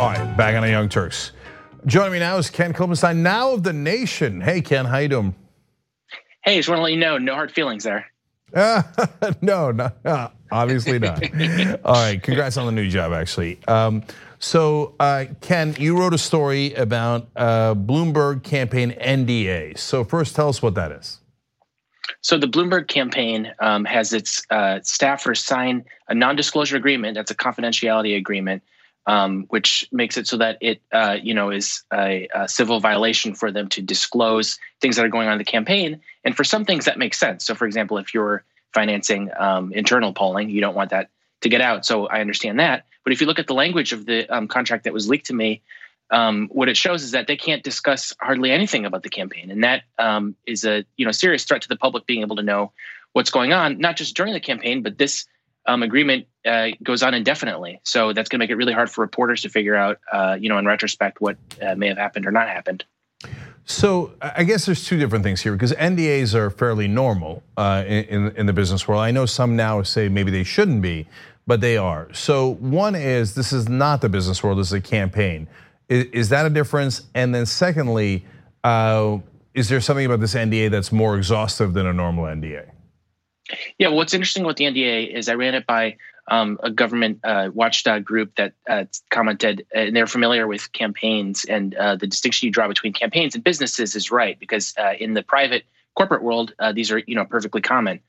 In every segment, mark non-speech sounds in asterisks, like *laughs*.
All right, back on the Young Turks. Joining me now is Ken Klippenstein, now of the Nation. Hey, Ken, how you doing? Hey, just want to let you know, no hard feelings there. Uh, *laughs* no, no, uh, obviously not. *laughs* All right, congrats on the new job, actually. Um, so, uh, Ken, you wrote a story about uh, Bloomberg campaign NDA. So, first, tell us what that is. So, the Bloomberg campaign um, has its uh, staffers sign a non disclosure agreement, that's a confidentiality agreement. Um, which makes it so that it, uh, you know, is a, a, civil violation for them to disclose things that are going on in the campaign. And for some things, that makes sense. So, for example, if you're financing um, internal polling, you don't want that to get out. So I understand that. But if you look at the language of the um, contract that was leaked to me, um, what it shows is that they can't discuss hardly anything about the campaign, and that um, is a you know serious threat to the public being able to know what's going on, not just during the campaign, but this um, agreement uh, goes on indefinitely. So that's going to make it really hard for reporters to figure out, uh, you know, in retrospect, what uh, may have happened or not happened. So I guess there's two different things here because NDAs are fairly normal uh, in in the business world. I know some now say maybe they shouldn't be, but they are. So one is this is not the business world; this is a campaign. Is, is that a difference? And then secondly, uh, is there something about this NDA that's more exhaustive than a normal NDA? Yeah, what's interesting about the NDA is I ran it by um, a government uh, watchdog group that uh, commented, and they're familiar with campaigns. And uh, the distinction you draw between campaigns and businesses is right because uh, in the private corporate world, uh, these are you know perfectly common.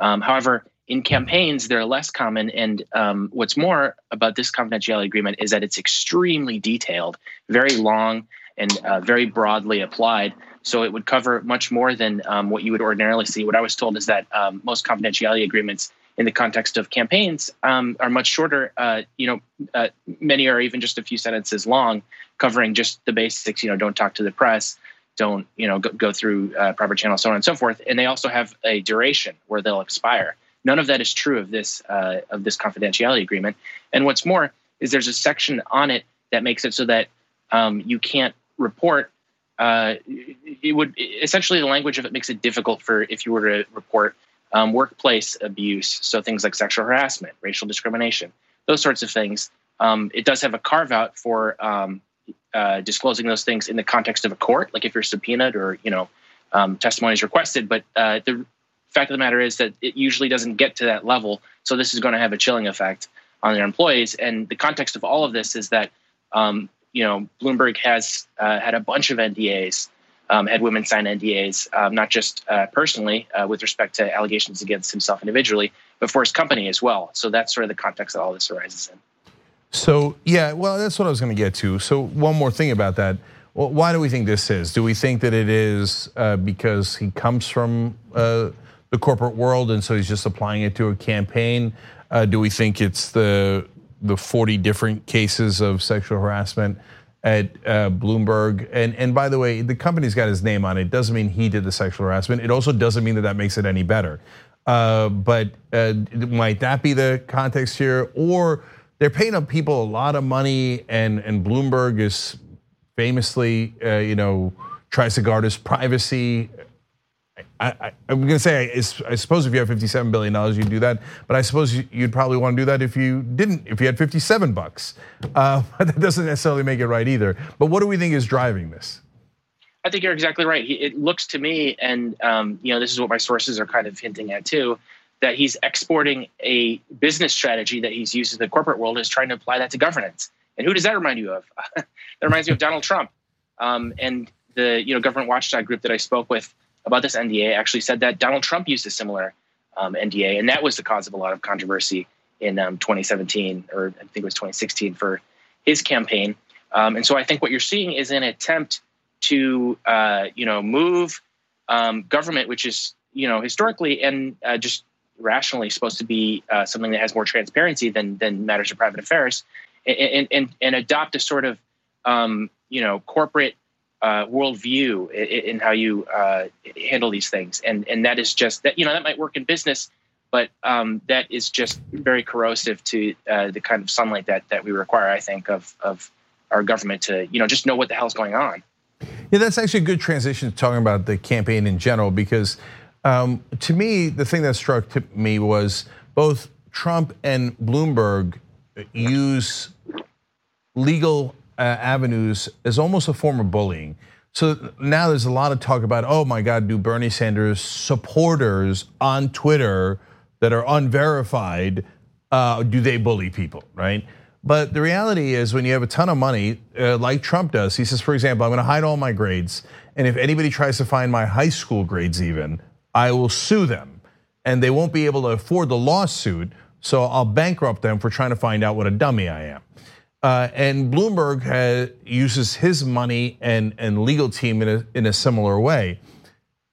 Um, however, in campaigns, they're less common. And um, what's more about this confidentiality agreement is that it's extremely detailed, very long, and uh, very broadly applied. So it would cover much more than um, what you would ordinarily see. What I was told is that um, most confidentiality agreements in the context of campaigns um, are much shorter. Uh, you know, uh, many are even just a few sentences long, covering just the basics. You know, don't talk to the press, don't you know go, go through uh, proper channels, so on and so forth. And they also have a duration where they'll expire. None of that is true of this uh, of this confidentiality agreement. And what's more is there's a section on it that makes it so that um, you can't report. Uh, it would essentially the language of it makes it difficult for if you were to report um, workplace abuse, so things like sexual harassment, racial discrimination, those sorts of things. Um, it does have a carve out for um, uh, disclosing those things in the context of a court, like if you're subpoenaed or you know um, testimony is requested. But uh, the fact of the matter is that it usually doesn't get to that level. So this is going to have a chilling effect on their employees. And the context of all of this is that um, you know Bloomberg has uh, had a bunch of NDAs um, had women sign NDAs, um, not just uh, personally uh, with respect to allegations against himself individually, but for his company as well. So that's sort of the context that all this arises in. So yeah, well, that's what I was going to get to. So one more thing about that. Well, why do we think this is? Do we think that it is uh, because he comes from uh, the corporate world and so he's just applying it to a campaign? Uh, do we think it's the the 40 different cases of sexual harassment at uh, Bloomberg. And, and by the way, the company's got his name on it. Doesn't mean he did the sexual harassment. It also doesn't mean that that makes it any better. Uh, but uh, might that be the context here? Or they're paying up people a lot of money, and, and Bloomberg is famously, uh, you know, tries to guard his privacy I, am going to say, I, I, suppose if you have 57 billion dollars, you'd do that. But I suppose you'd probably want to do that if you didn't, if you had 57 bucks. Uh, *laughs* that doesn't necessarily make it right either. But what do we think is driving this? I think you're exactly right. It looks to me, and um, you know, this is what my sources are kind of hinting at too, that he's exporting a business strategy that he's used in the corporate world, is trying to apply that to governance. And who does that remind you of? *laughs* that reminds me of Donald Trump um, and the you know government watchdog group that I spoke with about this NDA actually said that Donald Trump used a similar um, NDA, and that was the cause of a lot of controversy in um, 2017 or I think it was 2016 for his campaign. Um, and so I think what you're seeing is an attempt to uh, you know move um, government, which is you know historically and uh, just rationally supposed to be uh, something that has more transparency than than matters of private affairs, and and, and adopt a sort of um, you know corporate uh, worldview in, in, how you uh, handle these things, and and that is just that you know that might work in business, but um, that is just very corrosive to uh, the kind of sunlight that that we require. I think of of our government to you know just know what the hell's going on. Yeah, that's actually a good transition to talking about the campaign in general because um, to me the thing that struck me was both Trump and Bloomberg use legal avenues as almost a form of bullying. So now there's a lot of talk about, oh my God, do Bernie Sanders supporters on Twitter that are unverified, uh, do they bully people, right? But the reality is, when you have a ton of money, uh, like Trump does, he says, for example, I'm going to hide all my grades, and if anybody tries to find my high school grades, even, I will sue them, and they won't be able to afford the lawsuit. So I'll bankrupt them for trying to find out what a dummy I am. Uh, and Bloomberg has, uses his money and, and legal team in a, in a similar way.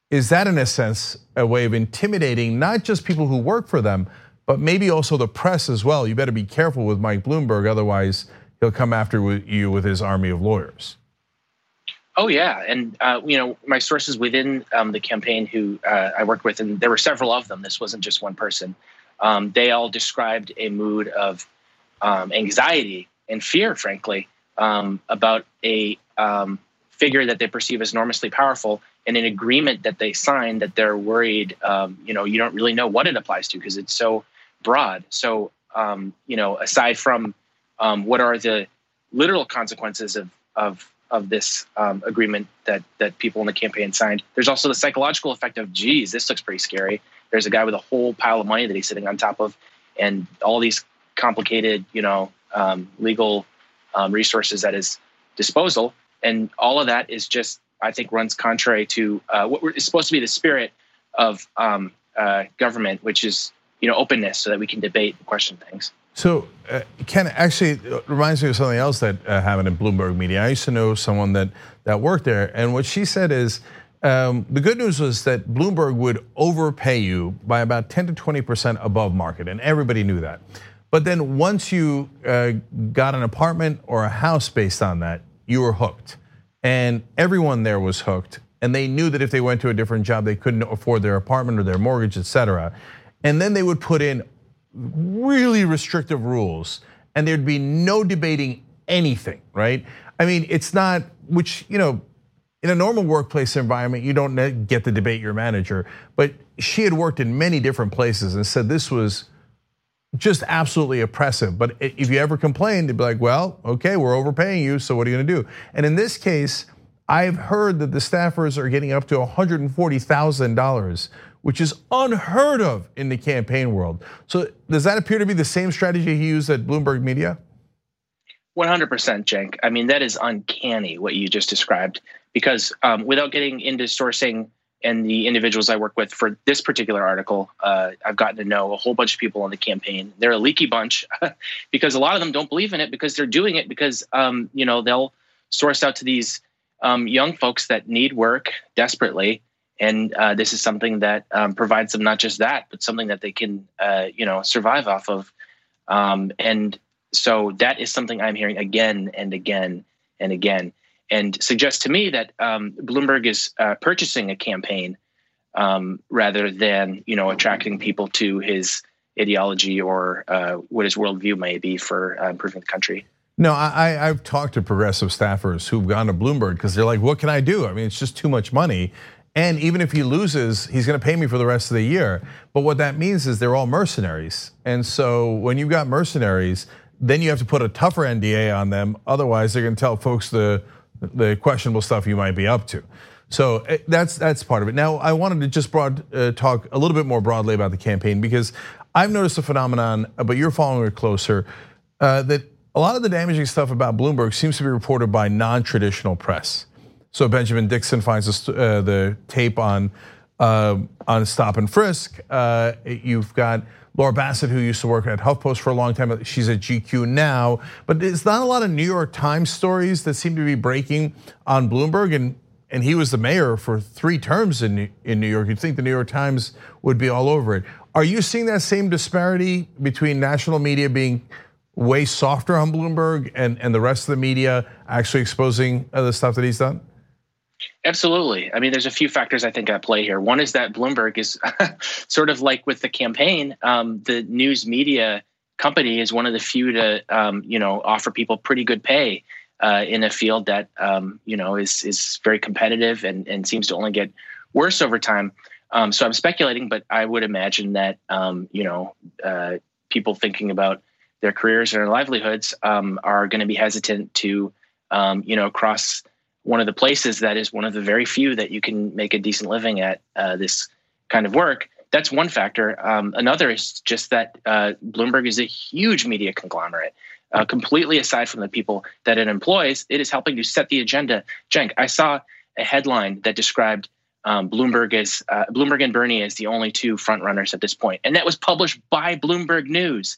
Is that, in a sense, a way of intimidating not just people who work for them, but maybe also the press as well? You better be careful with Mike Bloomberg, otherwise, he'll come after you with his army of lawyers. Oh yeah, and uh, you know my sources within um, the campaign who uh, I worked with, and there were several of them. This wasn't just one person. Um, they all described a mood of um, anxiety and fear, frankly, um, about a um, figure that they perceive as enormously powerful and an agreement that they sign that they're worried, um, you know, you don't really know what it applies to because it's so broad. So, um, you know, aside from um, what are the literal consequences of of of this um, agreement that that people in the campaign signed, there's also the psychological effect of, geez, this looks pretty scary. There's a guy with a whole pile of money that he's sitting on top of, and all these complicated, you know, um, legal um, resources at his disposal. And all of that is just, I think, runs contrary to uh, what is supposed to be the spirit of um, uh, government, which is you know openness, so that we can debate and question things. So, uh, Ken, actually, reminds me of something else that uh, happened in Bloomberg Media. I used to know someone that that worked there, and what she said is. Um, the good news was that Bloomberg would overpay you by about 10 to 20% above market, and everybody knew that. But then once you uh, got an apartment or a house based on that, you were hooked. And everyone there was hooked. And they knew that if they went to a different job, they couldn't afford their apartment or their mortgage, et cetera. And then they would put in really restrictive rules, and there'd be no debating anything, right? I mean, it's not, which, you know, in a normal workplace environment, you don't get to debate your manager. But she had worked in many different places and said this was just absolutely oppressive. But if you ever complain, they'd be like, well, okay, we're overpaying you, so what are you gonna do? And in this case, I've heard that the staffers are getting up to $140,000, which is unheard of in the campaign world. So does that appear to be the same strategy he used at Bloomberg Media? 100%, Cenk. I mean, that is uncanny what you just described because um, without getting into sourcing and the individuals I work with for this particular article, uh, I've gotten to know a whole bunch of people on the campaign. They're a leaky bunch *laughs* because a lot of them don't believe in it because they're doing it because um, you know they'll source out to these um, young folks that need work desperately, and uh, this is something that um, provides them not just that, but something that they can uh, you know survive off of. Um, and so that is something I'm hearing again and again and again and suggests to me that um, Bloomberg is uh, purchasing a campaign um, rather than you know attracting people to his ideology or uh, what his worldview may be for uh, improving the country. No, I, have talked to progressive staffers who've gone to Bloomberg because they're like, "What can I do? I mean, it's just too much money." And even if he loses, he's going to pay me for the rest of the year. But what that means is they're all mercenaries. And so when you've got mercenaries, then you have to put a tougher NDA on them. Otherwise, they're going to tell folks the the questionable stuff you might be up to. So eh, that's that's part of it. Now I wanted to just broad uh, talk a little bit more broadly about the campaign because I've noticed a phenomenon, uh, but you're following it closer, uh, that a lot of the damaging stuff about Bloomberg seems to be reported by non-traditional press. So Benjamin Dixon finds uh, the tape on uh, on Stop and Frisk. Uh, you've got Laura Bassett, who used to work at HuffPost for a long time, she's at GQ now. But it's not a lot of New York Times stories that seem to be breaking on Bloomberg, and and he was the mayor for three terms in in New York. You'd think the New York Times would be all over it. Are you seeing that same disparity between national media being way softer on Bloomberg and and the rest of the media actually exposing uh, the stuff that he's done? Absolutely. I mean, there's a few factors I think at play here. One is that Bloomberg is *laughs* sort of like with the campaign, um, the news media company is one of the few to, um, you know, offer people pretty good pay uh, in a field that, um, you know, is is very competitive and and seems to only get worse over time. Um, so I'm speculating, but I would imagine that, um, you know, uh, people thinking about their careers and their livelihoods um, are going to be hesitant to, you know, cross one of the places that is one of the very few that you can make a decent living at uh, this kind of work. That's one factor. Um, another is just that uh, Bloomberg is a huge media conglomerate. Uh, completely aside from the people that it employs, it is helping to set the agenda. Cenk, I saw a headline that described um, Bloomberg as uh, Bloomberg and Bernie as the only two frontrunners at this point, and that was published by Bloomberg News.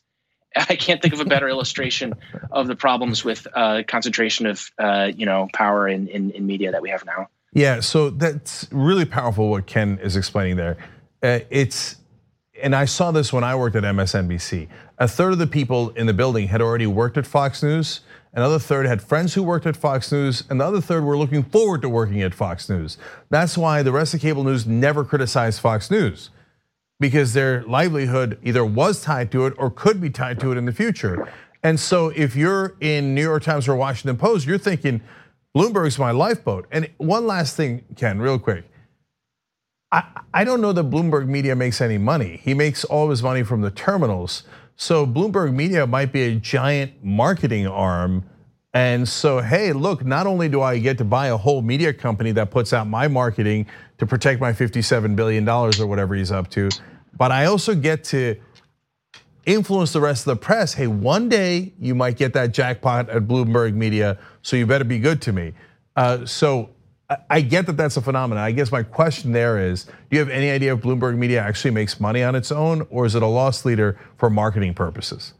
*laughs* I can't think of a better illustration of the problems with uh, concentration of uh, you know power in, in, in media that we have now. Yeah, so that's really powerful what Ken is explaining there. Uh, it's and I saw this when I worked at MSNBC. A third of the people in the building had already worked at Fox News. Another third had friends who worked at Fox News, and the other third were looking forward to working at Fox News. That's why the rest of cable news never criticized Fox News because their livelihood either was tied to it or could be tied to it in the future. And so if you're in New York Times or Washington Post, you're thinking Bloomberg's my lifeboat. And one last thing, Ken, real quick. I, don't know that Bloomberg Media makes any money. He makes all his money from the terminals. So Bloomberg Media might be a giant marketing arm. And so, hey, look, not only do I get to buy a whole media company that puts out my marketing to protect my $57 billion or whatever he's up to, but I also get to influence the rest of the press. Hey, one day you might get that jackpot at Bloomberg Media, so you better be good to me. Uh, so I get that that's a phenomenon. I guess my question there is, do you have any idea if Bloomberg Media actually makes money on its own, or is it a loss leader for marketing purposes?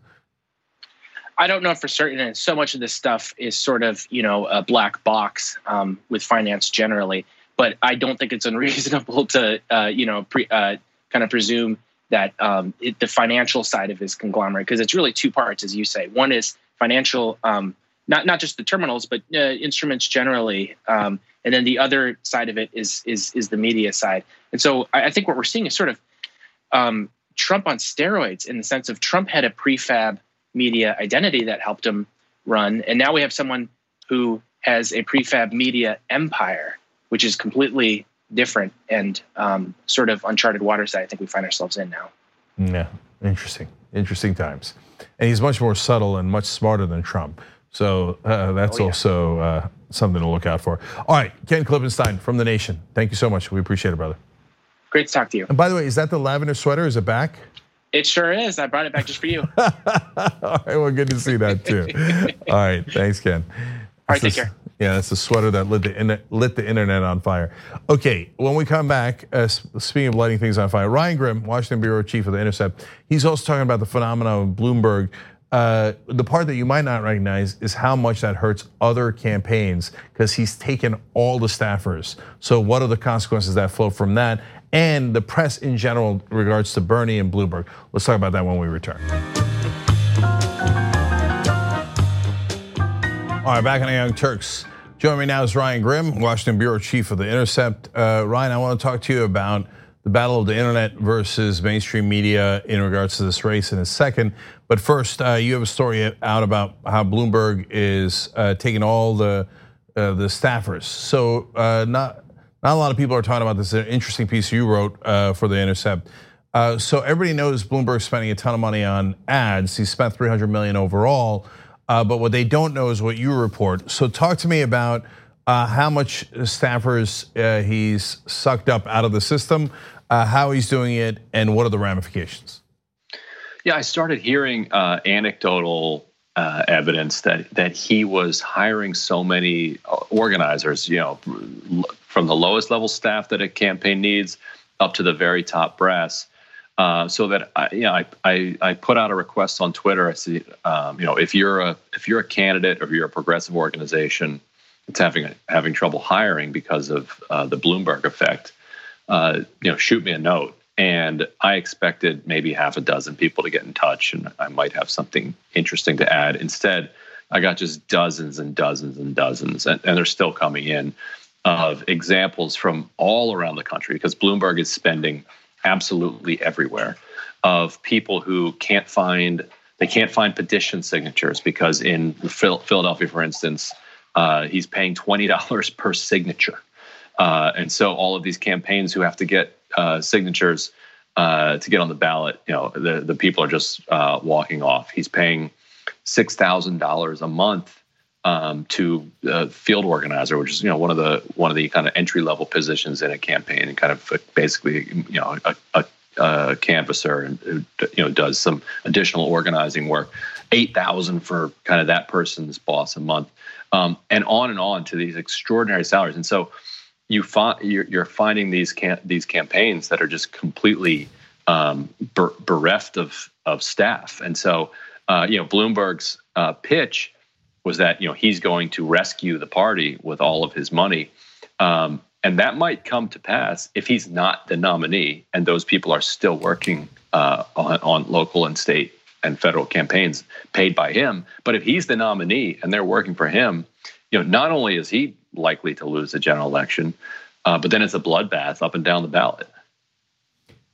I don't know for certain, and so much of this stuff is sort of you know a black box um, with finance generally. But I don't think it's unreasonable *laughs* to uh, you know pre, uh, kind of presume that um, it, the financial side of his conglomerate, because it's really two parts, as you say. One is financial, um, not not just the terminals, but uh, instruments generally, um, and then the other side of it is is is the media side. And so I, I think what we're seeing is sort of um, Trump on steroids in the sense of Trump had a prefab media identity that helped him run, and now we have someone who has a prefab media empire, which is completely different and um, sort of uncharted waters that I think we find ourselves in now. Yeah, interesting, interesting times. And he's much more subtle and much smarter than Trump. So uh, that's oh, yeah. also uh, something to look out for. All right, Ken Klippenstein from The Nation. Thank you so much. We appreciate it, brother. Great to talk to you. And by the way, is that the lavender sweater? Is it back? It sure is. I brought it back just for you. *laughs* All right, well, good to see that too. *laughs* All right, thanks, Ken. Right, take care. Yeah, it's the sweater that lit the lit the internet on fire. Okay, when we come back, uh, speaking of lighting things on fire, Ryan Grim, Washington bureau chief of the Intercept, he's also talking about the phenomenon of Bloomberg. Uh, the part that you might not recognize is how much that hurts other campaigns because he's taken all the staffers. So, what are the consequences that flow from that? And the press in general, in regards to Bernie and Bloomberg. Let's talk about that when we return. All right, back on the Young Turks. Joining me now is Ryan Grim, Washington Bureau Chief of The Intercept. Uh, Ryan, I want to talk to you about the battle of the internet versus mainstream media in regards to this race in a second. But first, uh, you have a story out about how Bloomberg is uh, taking all the uh, the staffers. So uh, not not a lot of people are talking about this. An interesting piece you wrote uh, for the Intercept. so everybody knows Bloomberg's spending a ton of money on ads. He spent 300 million overall. Uh, but what they don't know is what you report. So talk to me about uh, how much staffers uh, he's sucked up out of the system, how he's doing it, and what are the ramifications? Yeah, I started hearing anecdotal uh, evidence that that he was hiring so many organizers, you know, from the lowest level staff that a campaign needs up to the very top brass, uh, so that I, you know, I, I, I put out a request on Twitter. I said, um, you know, if you're a if you're a candidate or you're a progressive organization that's having having trouble hiring because of uh, the Bloomberg effect, uh, you know, shoot me a note. And I expected maybe half a dozen people to get in touch, and I might have something interesting to add. Instead, I got just dozens and dozens and dozens, and, and they're still coming in of examples from all around the country because Bloomberg is spending absolutely everywhere of people who can't find they can't find petition signatures because in Philadelphia, for instance, uh, he's paying twenty dollars per signature, uh, and so all of these campaigns who have to get uh, signatures uh, to get on the ballot, you know, the the people are just uh, walking off. He's paying six thousand dollars a month um, to a field organizer, which is you know one of the one of the kind of entry level positions in a campaign, and kind of basically you know a, a, a canvasser and you know does some additional organizing work. Eight thousand for kind of that person's boss a month, um, and on and on to these extraordinary salaries. And so you find you're, you're finding these cam- these campaigns that are just completely um, bereft of of staff. And so uh, you know Bloomberg's uh, pitch was that you know he's going to rescue the party with all of his money. Um, and that might come to pass if he's not the nominee and those people are still working uh, on, on local and state and federal campaigns paid by him. But if he's the nominee and they're working for him, you know, not only is he likely to lose the general election, uh, but then it's a bloodbath up and down the ballot.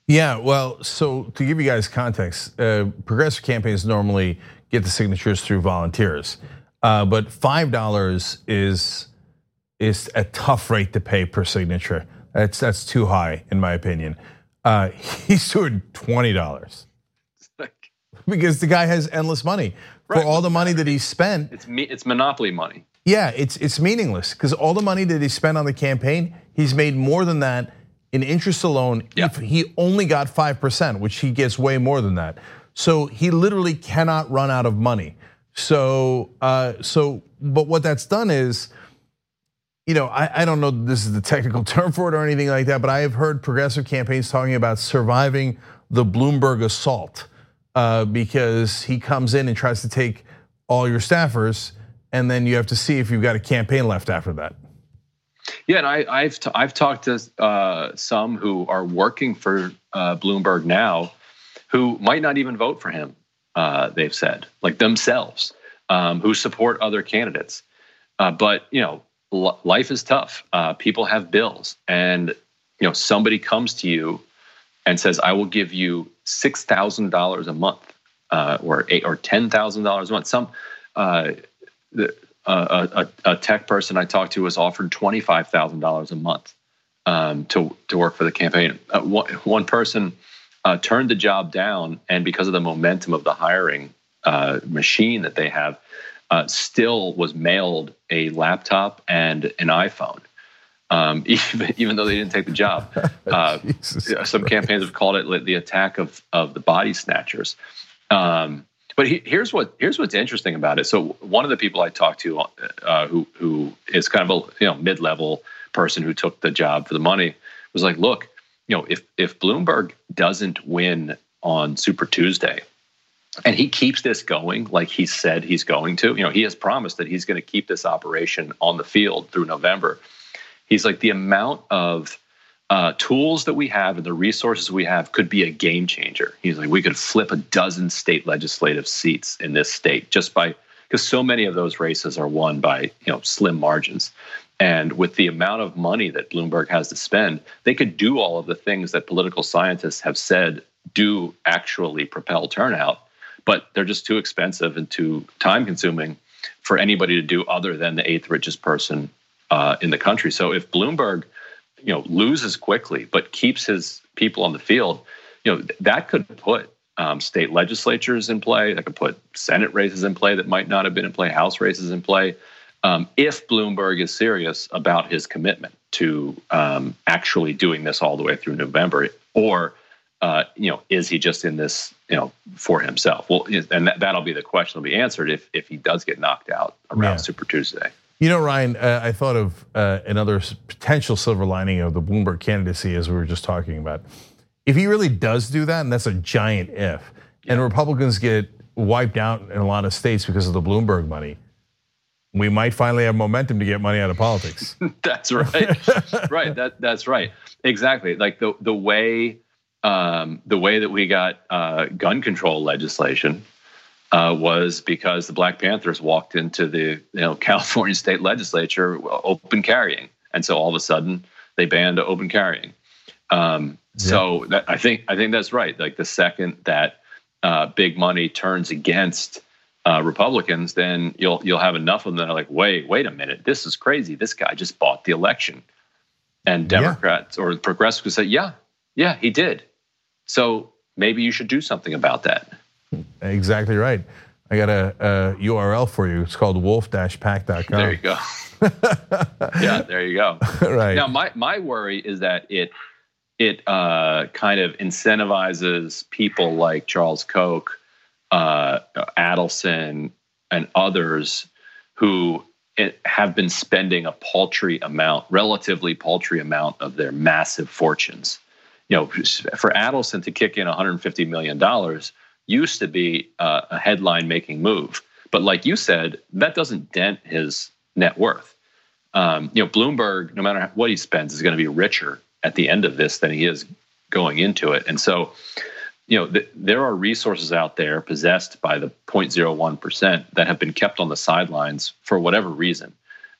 Yeah, well, so to give you guys context, uh, progressive campaigns normally get the signatures through volunteers, but five dollars is is a tough rate to pay per signature. That's that's too high, in my opinion. Uh, *laughs* he's doing twenty dollars because the guy has endless money for all the money that he spent. It's me, it's monopoly money. Yeah, it's it's meaningless because all the money that he spent on the campaign, he's made more than that in interest alone. Yeah. If he only got five percent, which he gets way more than that. So he literally cannot run out of money. So uh, so, but what that's done is, you know, I, I don't know this is the technical *laughs* term for it or anything like that, but I have heard progressive campaigns talking about surviving the Bloomberg assault uh, because he comes in and tries to take all your staffers and then you have to see if you've got a campaign left after that. Yeah, and I, have t- I've talked to uh, some who are working for uh, Bloomberg now, who might not even vote for him. Uh, they've said, like themselves, um, who support other candidates. Uh, but you know, l- life is tough. Uh, people have bills, and you know, somebody comes to you and says, "I will give you six thousand dollars a month, uh, or eight or ten thousand dollars a month." Some the, uh, a, a, tech person I talked to was offered twenty five thousand dollars a month um, to to work for the campaign. Uh, one, one, person uh, turned the job down, and because of the momentum of the hiring uh, machine that they have, uh, still was mailed a laptop and an iPhone. Um, *laughs* even, even though they didn't take the job, *laughs* uh, some campaigns have called it the attack of of the body snatchers. Um, but he, here's what here's what's interesting about it. So one of the people I talked to, uh, who who is kind of a you know mid level person who took the job for the money, was like, look, you know, if if Bloomberg doesn't win on Super Tuesday, and he keeps this going like he said he's going to, you know, he has promised that he's going to keep this operation on the field through November. He's like the amount of uh, tools that we have and the resources we have could be a game changer. He's like, we could flip a dozen state legislative seats in this state just by because so many of those races are won by you know slim margins. And with the amount of money that Bloomberg has to spend, they could do all of the things that political scientists have said do actually propel turnout, but they're just too expensive and too time consuming for anybody to do other than the eighth richest person uh, in the country. So if Bloomberg you know loses quickly but keeps his people on the field, you know that could put um, state legislatures in play. That could put Senate races in play that might not have been in play, House races in play. Um, if Bloomberg is serious about his commitment to um, actually doing this all the way through November, or uh, you know, is he just in this, you know, for himself? Well, and that, will be the question will be answered if if he does get knocked out around yeah. Super Tuesday. You know, Ryan, uh, I thought of uh, another potential silver lining of the Bloomberg candidacy, as we were just talking about. If he really does do that, and that's a giant if, yeah. and Republicans get wiped out in a lot of states because of the Bloomberg money, we might finally have momentum to get money out of politics. *laughs* that's right. right. That that's right. Exactly. Like the the way um, the way that we got uh, gun control legislation uh, was because the Black Panthers walked into the you know California state legislature open carrying, and so all of a sudden they banned open carrying. Um, yeah. So that, I think I think that's right. Like the second that uh, big money turns against uh, Republicans, then you'll you'll have enough of them that are like, wait, wait a minute, this is crazy. This guy just bought the election, and Democrats yeah. or progressives say, yeah, yeah, he did. So maybe you should do something about that. Exactly right. I got a, a URL for you. It's called wolf-pac.com. There you go. *laughs* yeah, there you go. *laughs* right. Now, my my worry is that it it uh, kind of incentivizes people like Charles Koch, uh, Adelson, and others who have been spending a paltry amount, relatively paltry amount of their massive fortunes. You know, for Adelson to kick in 150 million dollars used to be uh, a headline-making move, but like you said, that doesn't dent his net worth. Um, you know, Bloomberg, no matter what he spends, is going to be richer at the end of this than he is going into it. And so, you know, th- there are resources out there possessed by the 0.01% that have been kept on the sidelines for whatever reason.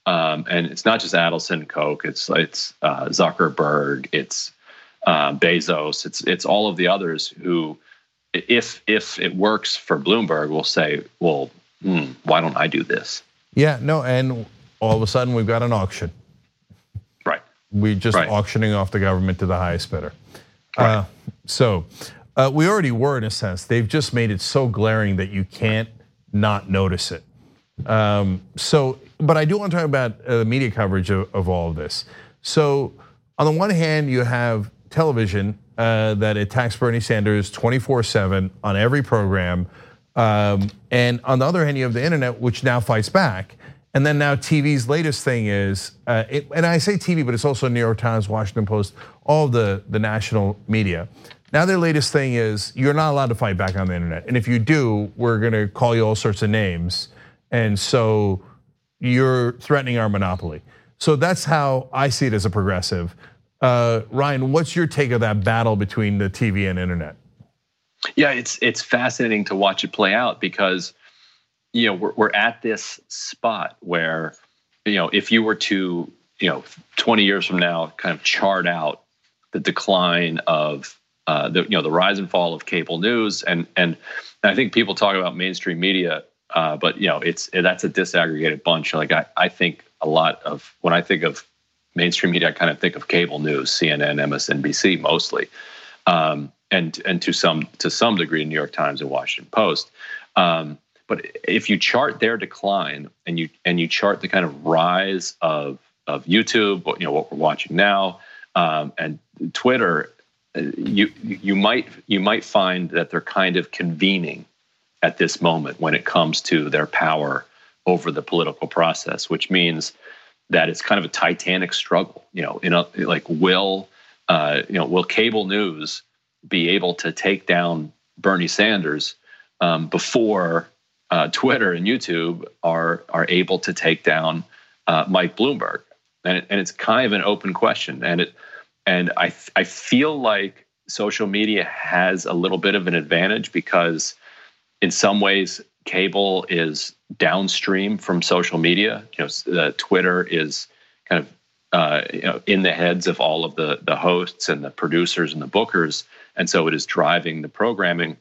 Um, and it's not just Adelson and Koch, it's it's uh, Zuckerberg, it's uh, Bezos, it's it's all of the others who, if if it works for Bloomberg, will say, well, hmm, why don't I do this? Yeah, no, and all of a sudden we've got an auction. Right. We're just right. auctioning off the government to the highest bidder. Right. Uh, so we already were in a sense. They've just made it so glaring that you can't not notice it. Um, so, but I do want to talk about uh, the media coverage of, of, all of this. So, on the one hand, you have television uh, that attacks Bernie Sanders 24/7 on every program, um, and on the other hand, you have the internet, which now fights back. And then now TV's latest thing is, uh, it, and I say TV, but it's also New York Times, Washington Post, all the, the national media. Now their latest thing is you're not allowed to fight back on the internet. And if you do, we're gonna call you all sorts of names. And so you're threatening our monopoly. So that's how I see it as a progressive. Uh, Ryan, what's your take of that battle between the TV and internet? Yeah, it's it's fascinating to watch it play out because you know, we're, we're at this spot where, you know, if you were to, you know, 20 years from now, kind of chart out the decline of uh, the, you know, the rise and fall of cable news, and and I think people talk about mainstream media, uh, but you know, it's that's a disaggregated bunch. Like I, I think a lot of when I think of mainstream media, I kind of think of cable news, CNN, MSNBC mostly, um, and and to some to some degree, New York Times and Washington Post. Um, but if you chart their decline and you and you chart the kind of rise of of YouTube, you know what we're watching now, um, and Twitter, you you might you might find that they're kind of convening at this moment when it comes to their power over the political process, which means that it's kind of a titanic struggle. You know, in a, like will uh, you know will cable news be able to take down Bernie Sanders um, before uh, Twitter and YouTube are are able to take down uh, Mike Bloomberg, and it, and it's kind of an open question, and it and I I feel like social media has a little bit of an advantage because in some ways cable is downstream from social media. You know, uh, Twitter is kind of uh, you know in the heads of all of the the hosts and the producers and the bookers, and so it is driving the programming.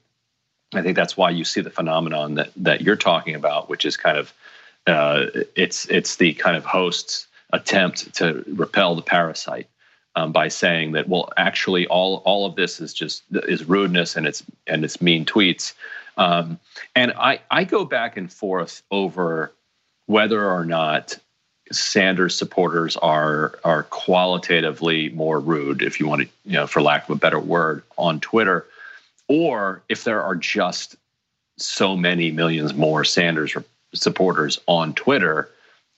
I think that's why you see the phenomenon that that you're talking about, which is kind of uh, it's it's the kind of host's attempt to repel the parasite um, by saying that well, actually, all all of this is just is rudeness and it's and it's mean tweets. Um, and I I go back and forth over whether or not Sanders supporters are are qualitatively more rude, if you want to, you know, for lack of a better word, on Twitter or if there are just so many millions more Sanders supporters on Twitter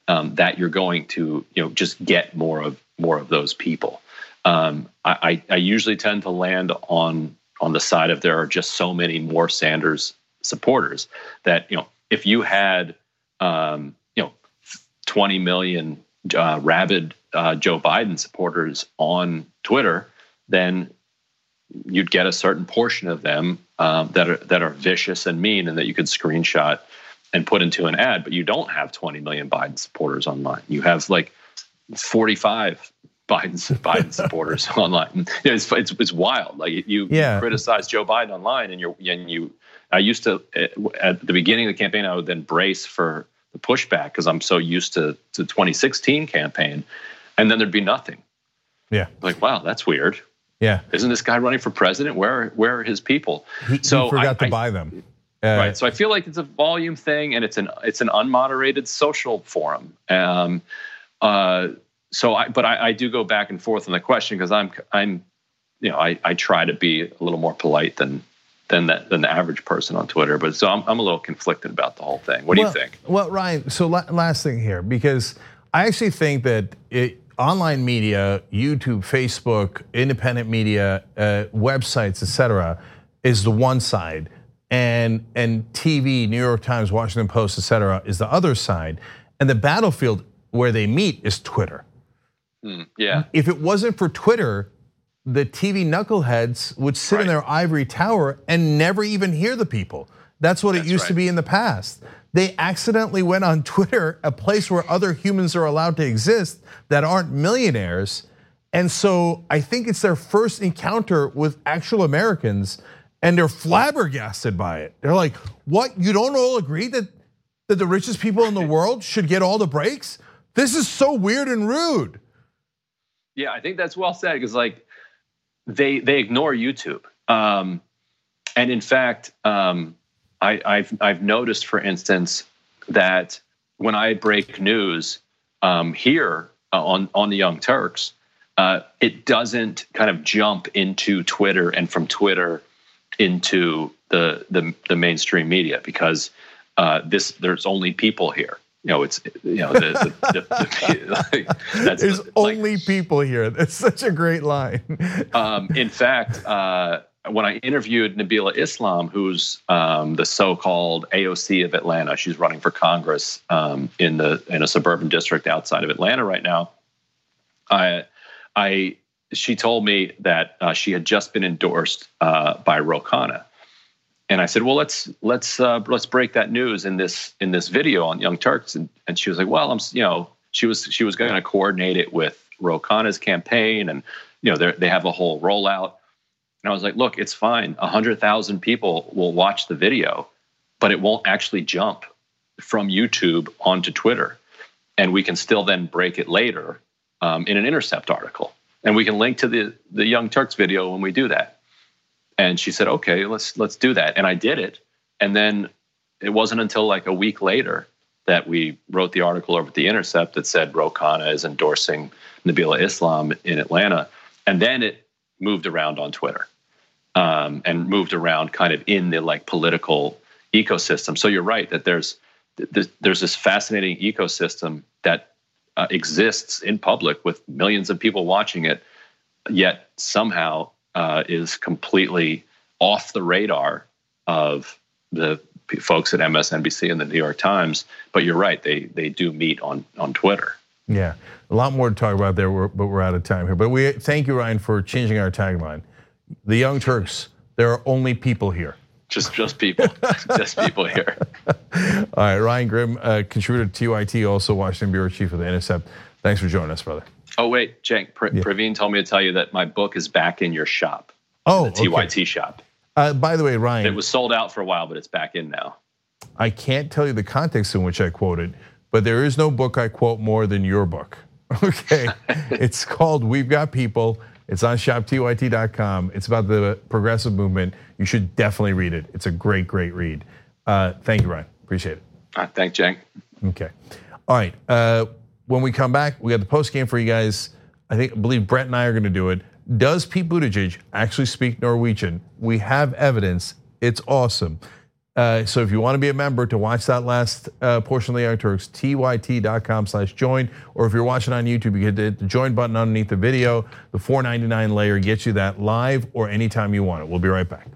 um, that you're going to you know just get more of more of those people. Um, I, I, usually tend to land on on the side of there are just so many more Sanders supporters that you know if you had um, you know 20 million uh, rabid uh, Joe Biden supporters on Twitter, then you'd get a certain portion of them um, that are that are vicious and mean, and that you could screenshot and put into an ad. But you don't have 20 million Biden supporters online. You have like 45 Biden Biden *laughs* supporters *laughs* online. It's, it's it's wild. Like you, yeah. you criticize Joe Biden online, and you and you. I used to at the beginning of the campaign, I would then brace for the pushback because I'm so used to the 2016 campaign, and then there'd be nothing. Yeah, like wow, that's weird Yeah. Isn't this guy running for president? Where where are his people? He, so he forgot I, to I, buy them. Uh, right. So I feel like it's a volume thing, and it's an it's an unmoderated social forum. Um, uh, so I, but I, I do go back and forth on the question because I'm I'm, you know, I, I try to be a little more polite than than the, than the average person on Twitter. But so I'm, I'm a little conflicted about the whole thing. What well, do you think? Well, Ryan. So last thing here, because I actually think that it, online media, YouTube, Facebook, independent media, uh, websites, etc., is the one side, and and TV, New York Times, Washington Post, etc., is the other side, and the battlefield where they meet is Twitter. Mm, yeah. If it wasn't for Twitter, the TV knuckleheads would sit right. in their ivory tower and never even hear the people. That's what That's it used right. to be in the past. They accidentally went on Twitter, a place where other humans are allowed to exist that aren't millionaires. And so I think it's their first encounter with actual Americans and they're flabbergasted by it. They're like, what? You don't all agree that, that the richest people in the world should get all the breaks? This is so weird and rude. Yeah, I think that's well said because like they they ignore YouTube. Um, and in fact, um, I, I've I've noticed, for instance, that when I break news um, here uh, on on the Young Turks, uh, it doesn't kind of jump into Twitter and from Twitter into the the, the mainstream media because uh, this there's only people here. You know, it's you know the, the, the, *laughs* like, there's like, only people here. That's such a great line. *laughs* um, in fact, uh, when I interviewed Nabila Islam, who's um, the so-called AOC of Atlanta, she's running for Congress um, in the in a suburban district outside of Atlanta right now. I, I, she told me that uh, she had just been endorsed uh, by Ro Khanna, and I said, "Well, let's let's uh, let's break that news in this in this video on Young Turks." And, and she was like, "Well, I'm you know she was she was going to coordinate it with Ro Khanna's campaign, and you know they have a whole rollout." And I was like, look, it's fine. 100,000 people will watch the video, but it won't actually jump from YouTube onto Twitter. And we can still then break it later um, in an Intercept article. And we can link to the, the Young Turks video when we do that. And she said, okay, let's let's do that. And I did it. And then it wasn't until like a week later that we wrote the article over at the Intercept that said Ro Khanna is endorsing Nabila Islam in Atlanta. And then it moved around on Twitter um, and moved around kind of in the like political ecosystem. So you're right that there's there's this fascinating ecosystem that uh, exists in public with millions of people watching it, yet somehow uh, is completely off the radar of the folks at MSNBC and the New York Times. But you're right; they they do meet on on Twitter. Yeah, a lot more to talk about there, but we're out of time here. But we thank you, Ryan, for changing our tagline the Young Turks, there are only people here. Just, just people, *laughs* just people here. All right, Ryan Grim, uh, contributor to TYT, also Washington bureau chief of the Intercept. Thanks for joining us, brother. Oh wait, Cenk, Pr- yeah. Praveen told me to tell you that my book is back in your shop. Oh, the TYT okay. shop. Uh, by the way, Ryan, it was sold out for a while, but it's back in now. I can't tell you the context in which I quoted, but there is no book I quote more than your book. *laughs* Okay, *laughs* it's called "We've Got People." It's on shoptyt.com. It's about the progressive movement. You should definitely read it. It's a great, great read. Uh, thank you, Ryan. Appreciate it. Uh, thanks, Cenk. Okay. All right. Uh, when we come back, we got the post game for you guys. I think I believe Brett and I are going to do it. Does Pete Buttigieg actually speak Norwegian? We have evidence. It's awesome. Uh, so if you want to be a member to watch that last uh, portion of the Turks, tyt.com slash join. Or if you're watching on YouTube, you hit the join button underneath the video. The 499 layer gets you that live or anytime you want it. We'll be right back.